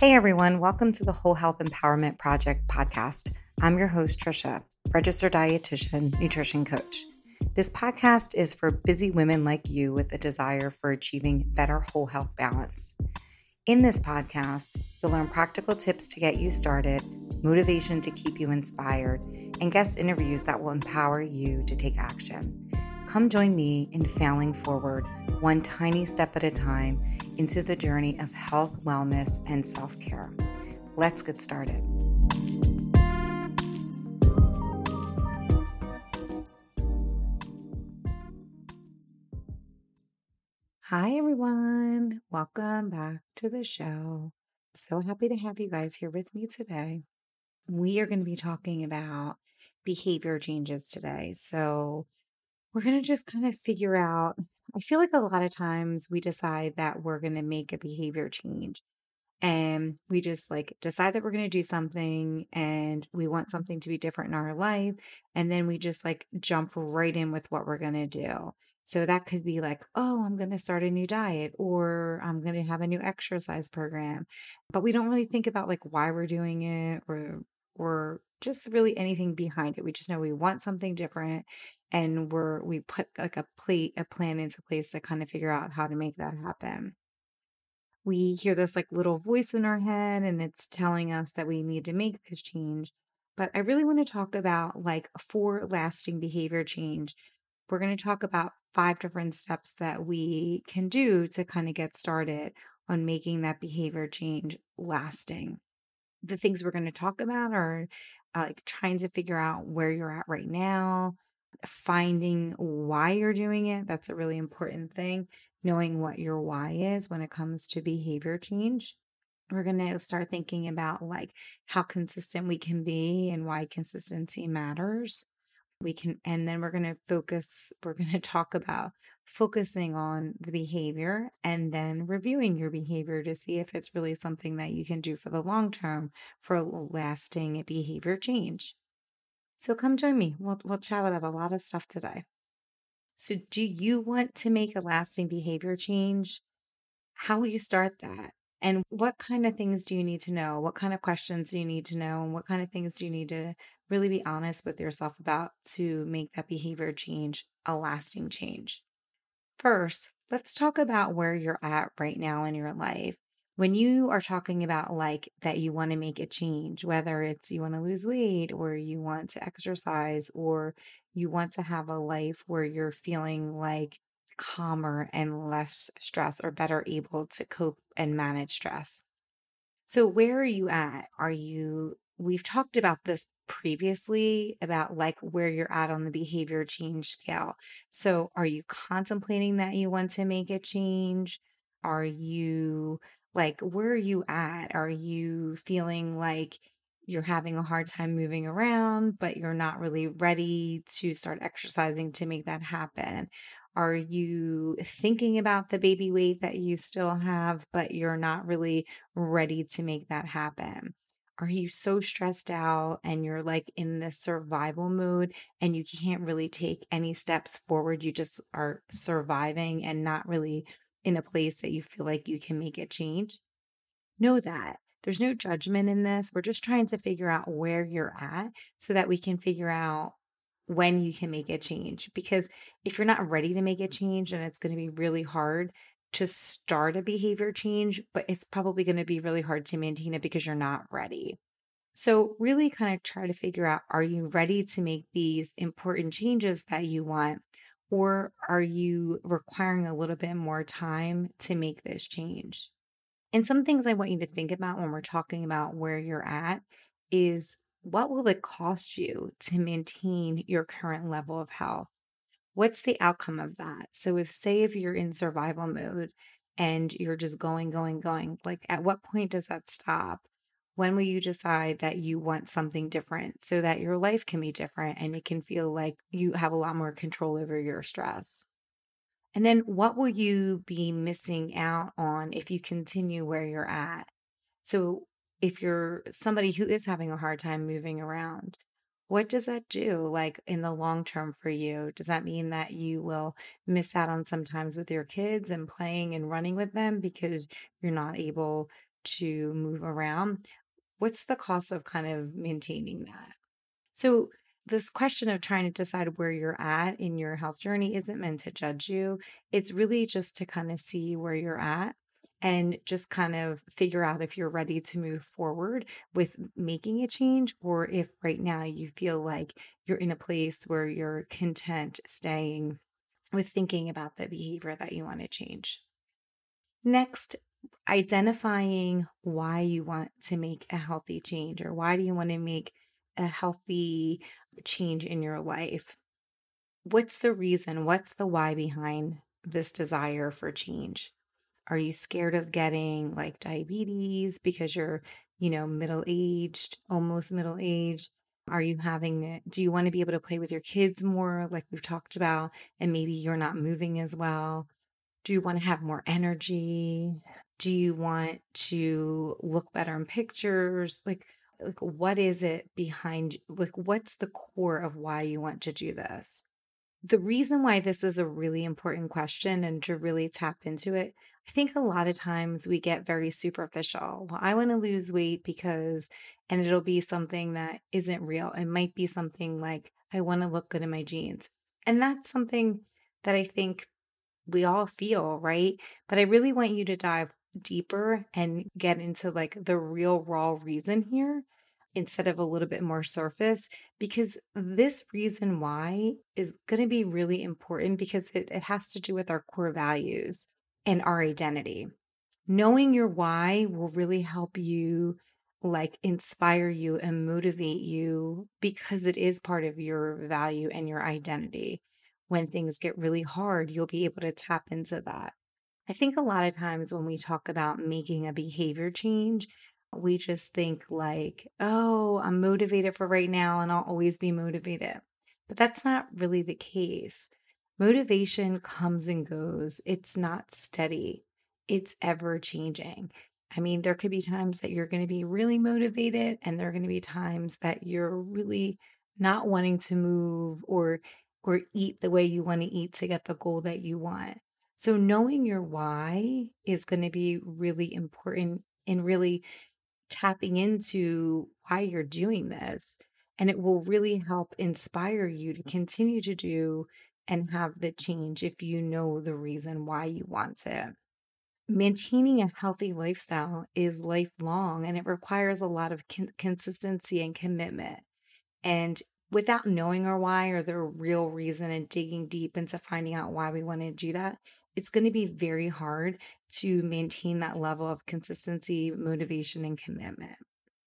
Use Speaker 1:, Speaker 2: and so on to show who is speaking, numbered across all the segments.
Speaker 1: Hey everyone, welcome to the Whole Health Empowerment Project podcast. I'm your host, Tricia, registered dietitian, nutrition coach. This podcast is for busy women like you with a desire for achieving better whole health balance. In this podcast, you'll learn practical tips to get you started, motivation to keep you inspired, and guest interviews that will empower you to take action. Come join me in failing forward, one tiny step at a time, into the journey of health, wellness, and self care. Let's get started. Hi, everyone. Welcome back to the show. So happy to have you guys here with me today. We are going to be talking about behavior changes today. So, we're going to just kind of figure out. I feel like a lot of times we decide that we're going to make a behavior change and we just like decide that we're going to do something and we want mm-hmm. something to be different in our life. And then we just like jump right in with what we're going to do. So that could be like, oh, I'm going to start a new diet or I'm going to have a new exercise program. But we don't really think about like why we're doing it or or just really anything behind it. We just know we want something different and we're we put like a plate a plan into place to kind of figure out how to make that happen. We hear this like little voice in our head and it's telling us that we need to make this change. But I really want to talk about like for lasting behavior change. We're going to talk about five different steps that we can do to kind of get started on making that behavior change lasting. The things we're going to talk about are uh, like trying to figure out where you're at right now, finding why you're doing it. That's a really important thing. Knowing what your why is when it comes to behavior change. We're going to start thinking about like how consistent we can be and why consistency matters we can and then we're going to focus we're going to talk about focusing on the behavior and then reviewing your behavior to see if it's really something that you can do for the long term for lasting behavior change so come join me we'll, we'll chat about a lot of stuff today so do you want to make a lasting behavior change how will you start that and what kind of things do you need to know? What kind of questions do you need to know? And what kind of things do you need to really be honest with yourself about to make that behavior change a lasting change? First, let's talk about where you're at right now in your life. When you are talking about like that you want to make a change, whether it's you want to lose weight or you want to exercise or you want to have a life where you're feeling like calmer and less stress or better able to cope and manage stress. So, where are you at? Are you, we've talked about this previously about like where you're at on the behavior change scale. So, are you contemplating that you want to make a change? Are you like, where are you at? Are you feeling like you're having a hard time moving around, but you're not really ready to start exercising to make that happen? Are you thinking about the baby weight that you still have, but you're not really ready to make that happen? Are you so stressed out and you're like in this survival mode and you can't really take any steps forward? You just are surviving and not really in a place that you feel like you can make a change? Know that. There's no judgment in this. We're just trying to figure out where you're at so that we can figure out when you can make a change. Because if you're not ready to make a change, then it's going to be really hard to start a behavior change, but it's probably going to be really hard to maintain it because you're not ready. So, really kind of try to figure out are you ready to make these important changes that you want, or are you requiring a little bit more time to make this change? And some things I want you to think about when we're talking about where you're at is what will it cost you to maintain your current level of health? What's the outcome of that? So, if, say, if you're in survival mode and you're just going, going, going, like at what point does that stop? When will you decide that you want something different so that your life can be different and it can feel like you have a lot more control over your stress? And then what will you be missing out on if you continue where you're at? So, if you're somebody who is having a hard time moving around, what does that do like in the long term for you? Does that mean that you will miss out on sometimes with your kids and playing and running with them because you're not able to move around, what's the cost of kind of maintaining that? So, this question of trying to decide where you're at in your health journey isn't meant to judge you. It's really just to kind of see where you're at and just kind of figure out if you're ready to move forward with making a change or if right now you feel like you're in a place where you're content staying with thinking about the behavior that you want to change. Next, identifying why you want to make a healthy change or why do you want to make a healthy change in your life. What's the reason? What's the why behind this desire for change? Are you scared of getting like diabetes because you're, you know, middle aged, almost middle aged? Are you having, do you want to be able to play with your kids more, like we've talked about, and maybe you're not moving as well? Do you want to have more energy? Do you want to look better in pictures? Like, like what is it behind like what's the core of why you want to do this? The reason why this is a really important question and to really tap into it i think a lot of times we get very superficial. Well i want to lose weight because and it'll be something that isn't real. It might be something like i want to look good in my jeans. And that's something that i think we all feel right? But i really want you to dive deeper and get into like the real raw reason here instead of a little bit more surface because this reason why is going to be really important because it, it has to do with our core values and our identity. Knowing your why will really help you like inspire you and motivate you because it is part of your value and your identity. When things get really hard, you'll be able to tap into that. I think a lot of times when we talk about making a behavior change, we just think like, oh, I'm motivated for right now and I'll always be motivated. But that's not really the case. Motivation comes and goes, it's not steady, it's ever changing. I mean, there could be times that you're going to be really motivated, and there are going to be times that you're really not wanting to move or or eat the way you want to eat to get the goal that you want. So knowing your why is going to be really important in really tapping into why you're doing this. And it will really help inspire you to continue to do and have the change if you know the reason why you want it. Maintaining a healthy lifestyle is lifelong and it requires a lot of con- consistency and commitment. And without knowing our why or the real reason and digging deep into finding out why we want to do that, it's going to be very hard to maintain that level of consistency, motivation, and commitment.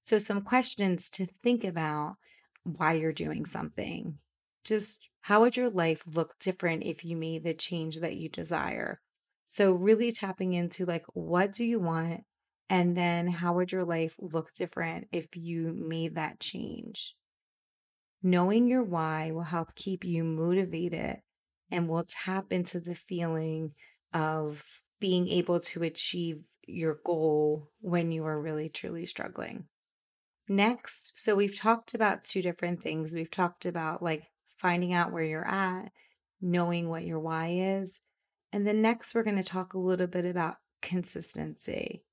Speaker 1: So, some questions to think about why you're doing something. Just how would your life look different if you made the change that you desire? So, really tapping into like, what do you want? And then, how would your life look different if you made that change? Knowing your why will help keep you motivated and will tap into the feeling of being able to achieve your goal when you are really truly struggling. Next, so we've talked about two different things. We've talked about like finding out where you're at, knowing what your why is. And then next, we're going to talk a little bit about consistency.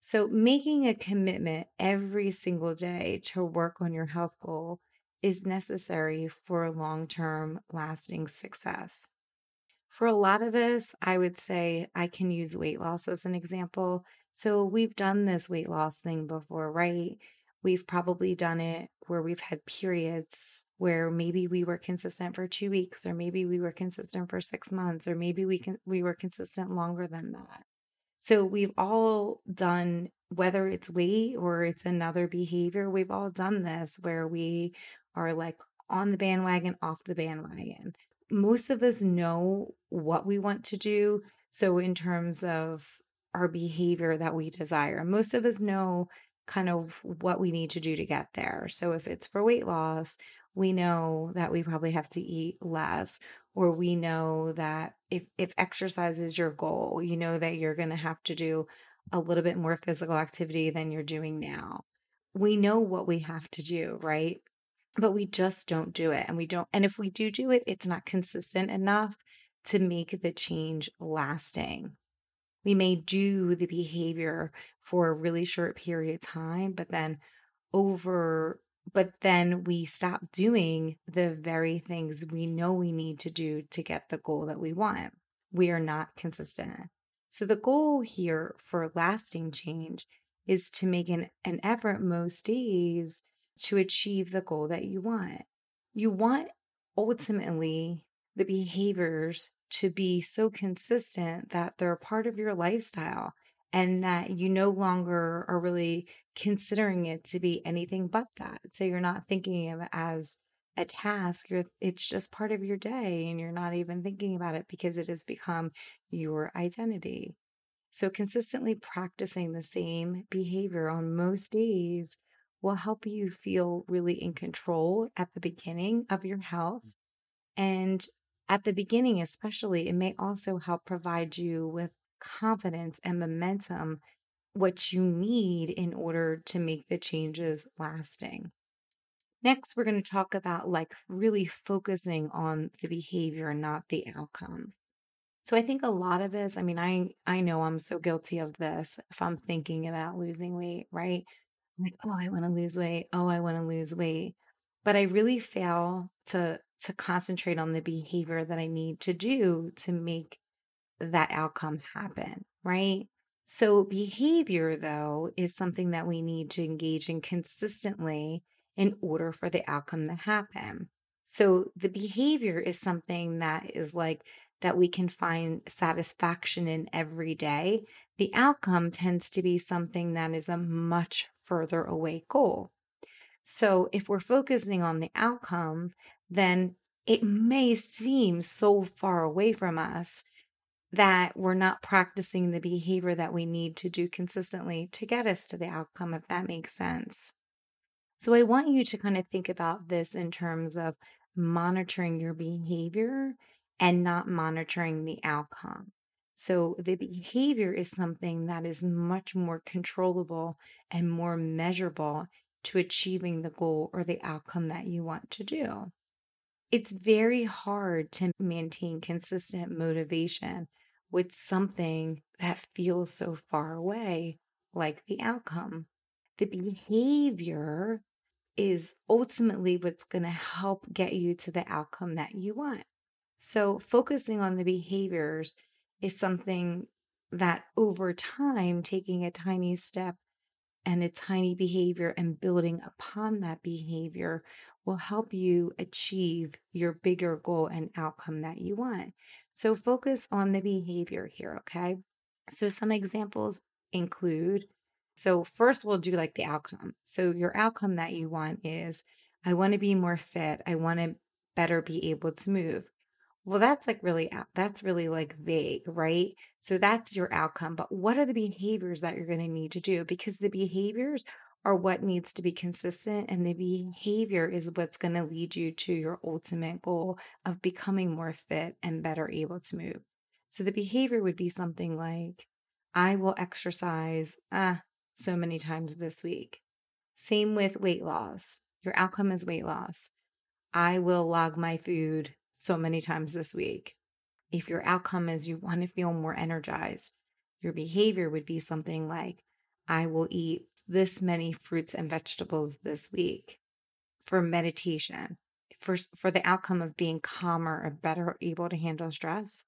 Speaker 1: So, making a commitment every single day to work on your health goal is necessary for long term lasting success. For a lot of us, I would say I can use weight loss as an example. So we've done this weight loss thing before, right? We've probably done it where we've had periods where maybe we were consistent for 2 weeks or maybe we were consistent for 6 months or maybe we can we were consistent longer than that. So we've all done whether it's weight or it's another behavior, we've all done this where we are like on the bandwagon, off the bandwagon. Most of us know what we want to do. So, in terms of our behavior that we desire, most of us know kind of what we need to do to get there. So, if it's for weight loss, we know that we probably have to eat less or we know that if if exercise is your goal you know that you're going to have to do a little bit more physical activity than you're doing now we know what we have to do right but we just don't do it. And we don't, and if we do do it, it's not consistent enough to make the change lasting. we may do the behavior for a really short period of time, but then over but then we stop doing the very things we know we need to do to get the goal that we want. We are not consistent. So, the goal here for lasting change is to make an, an effort most days to achieve the goal that you want. You want ultimately the behaviors to be so consistent that they're a part of your lifestyle and that you no longer are really considering it to be anything but that. So you're not thinking of it as a task, you're it's just part of your day and you're not even thinking about it because it has become your identity. So consistently practicing the same behavior on most days will help you feel really in control at the beginning of your health. Mm. And at the beginning, especially, it may also help provide you with confidence and momentum, what you need in order to make the changes lasting. Next, we're going to talk about like really focusing on the behavior, not the outcome. So I think a lot of us, I mean, I I know I'm so guilty of this if I'm thinking about losing weight, right? Like, oh, I want to lose weight. Oh, I want to lose weight. But I really fail to to concentrate on the behavior that I need to do to make that outcome happen, right? So, behavior, though, is something that we need to engage in consistently in order for the outcome to happen. So, the behavior is something that is like that we can find satisfaction in every day. The outcome tends to be something that is a much further away goal. So, if we're focusing on the outcome, then it may seem so far away from us that we're not practicing the behavior that we need to do consistently to get us to the outcome, if that makes sense. So, I want you to kind of think about this in terms of monitoring your behavior and not monitoring the outcome. So, the behavior is something that is much more controllable and more measurable to achieving the goal or the outcome that you want to do. It's very hard to maintain consistent motivation with something that feels so far away, like the outcome. The behavior is ultimately what's going to help get you to the outcome that you want. So, focusing on the behaviors is something that over time, taking a tiny step and a tiny behavior and building upon that behavior will help you achieve your bigger goal and outcome that you want. So focus on the behavior here, okay? So some examples include so first we'll do like the outcome. So your outcome that you want is I want to be more fit. I want to better be able to move. Well, that's like really that's really like vague, right? So that's your outcome, but what are the behaviors that you're going to need to do because the behaviors are what needs to be consistent and the behavior is what's going to lead you to your ultimate goal of becoming more fit and better able to move. So the behavior would be something like I will exercise ah so many times this week. Same with weight loss. Your outcome is weight loss. I will log my food so many times this week. If your outcome is you want to feel more energized, your behavior would be something like I will eat this many fruits and vegetables this week for meditation, for, for the outcome of being calmer or better able to handle stress.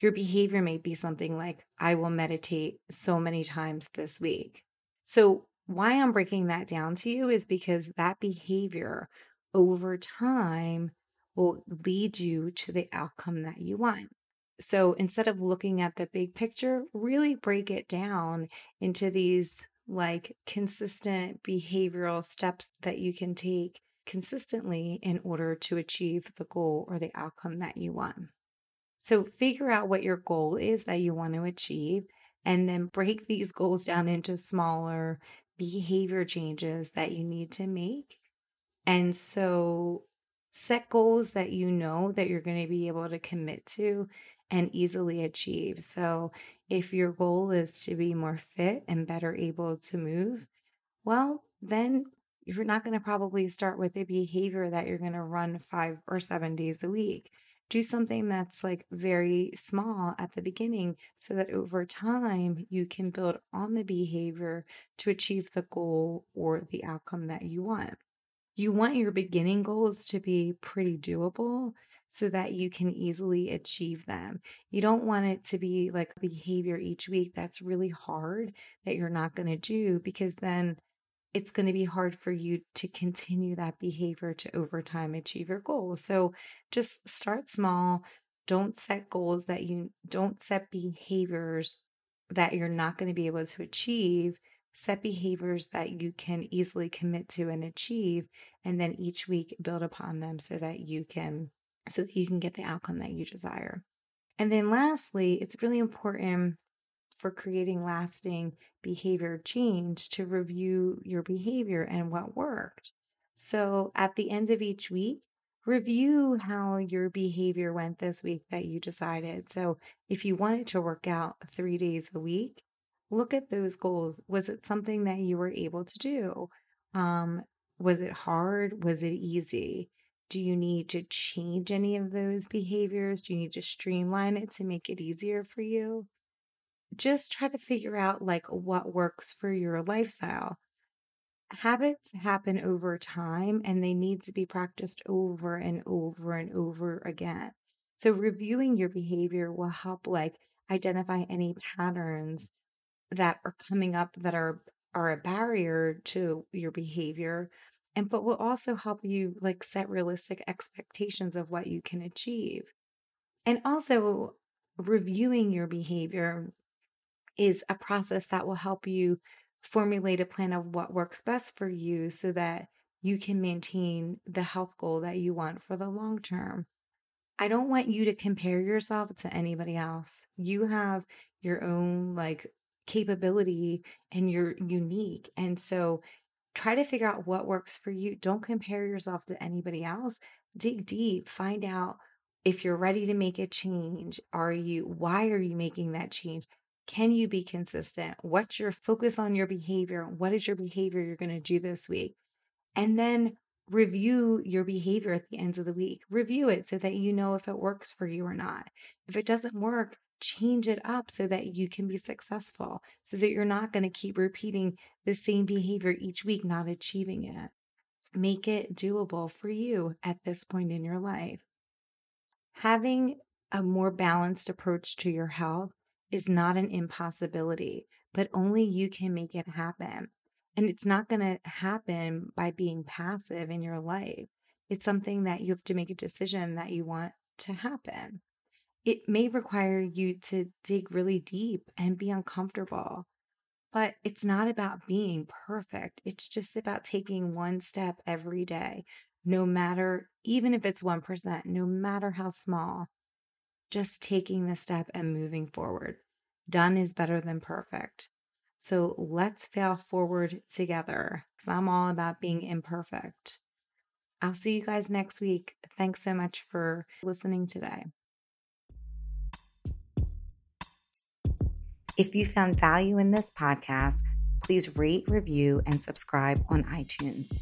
Speaker 1: Your behavior may be something like, I will meditate so many times this week. So, why I'm breaking that down to you is because that behavior over time will lead you to the outcome that you want. So instead of looking at the big picture, really break it down into these like consistent behavioral steps that you can take consistently in order to achieve the goal or the outcome that you want. So, figure out what your goal is that you want to achieve, and then break these goals down into smaller behavior changes that you need to make. And so, set goals that you know that you're going to be able to commit to and easily achieve. So, if your goal is to be more fit and better able to move, well, then you're not going to probably start with a behavior that you're going to run five or seven days a week. do something that's like very small at the beginning so that over time you can build on the behavior to achieve the goal or the outcome that you want. You want your beginning goals to be pretty doable so that you can easily achieve them. You don't want it to be like behavior each week that's really hard that you're not going to do because then it's going to be hard for you to continue that behavior to over time achieve your goals. So just start small. Don't set goals that you don't set behaviors that you're not going to be able to achieve. Set behaviors that you can easily commit to and achieve, and then each week build upon them so that you can so that you can get the outcome that you desire. And then lastly, it's really important for creating lasting behavior change to review your behavior and what worked. So at the end of each week, review how your behavior went this week that you decided. So if you wanted to work out three days a week, look at those goals. Was it something that you were able to do? Um, was it hard? Was it easy? Do you need to change any of those behaviors? Do you need to streamline it to make it easier for you? Just try to figure out like what works for your lifestyle. Habits happen over time and they need to be practiced over and over and over again. So reviewing your behavior will help like identify any patterns that are coming up that are are a barrier to your behavior and but will also help you like set realistic expectations of what you can achieve and also reviewing your behavior is a process that will help you formulate a plan of what works best for you so that you can maintain the health goal that you want for the long term. I don't want you to compare yourself to anybody else. You have your own like capability and you're unique. And so try to figure out what works for you. Don't compare yourself to anybody else. Dig deep, find out if you're ready to make a change. Are you, why are you making that change? Can you be consistent? What's your focus on your behavior? What is your behavior you're going to do this week? And then review your behavior at the end of the week. Review it so that you know if it works for you or not. If it doesn't work, change it up so that you can be successful, so that you're not going to keep repeating the same behavior each week, not achieving it. Make it doable for you at this point in your life. Having a more balanced approach to your health is not an impossibility, but only you can make it happen. And it's not going to happen by being passive in your life. It's something that you have to make a decision that you want to happen it may require you to dig really deep and be uncomfortable. But it's not about being perfect. It's just about taking one step every day, no matter, even if it's 1%, no matter how small, just taking the step and moving forward. Done is better than perfect. So let's fail forward together because I'm all about being imperfect. I'll see you guys next week. Thanks so much for listening today. If you found value in this podcast, please rate, review, and subscribe on iTunes.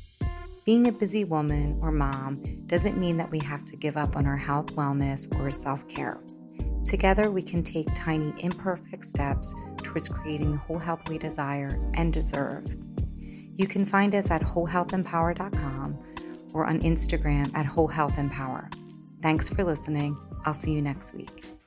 Speaker 1: Being a busy woman or mom doesn't mean that we have to give up on our health, wellness, or self care. Together, we can take tiny, imperfect steps towards creating the whole health we desire and deserve. You can find us at wholehealthempower.com or on Instagram at wholehealthempower. Thanks for listening. I'll see you next week.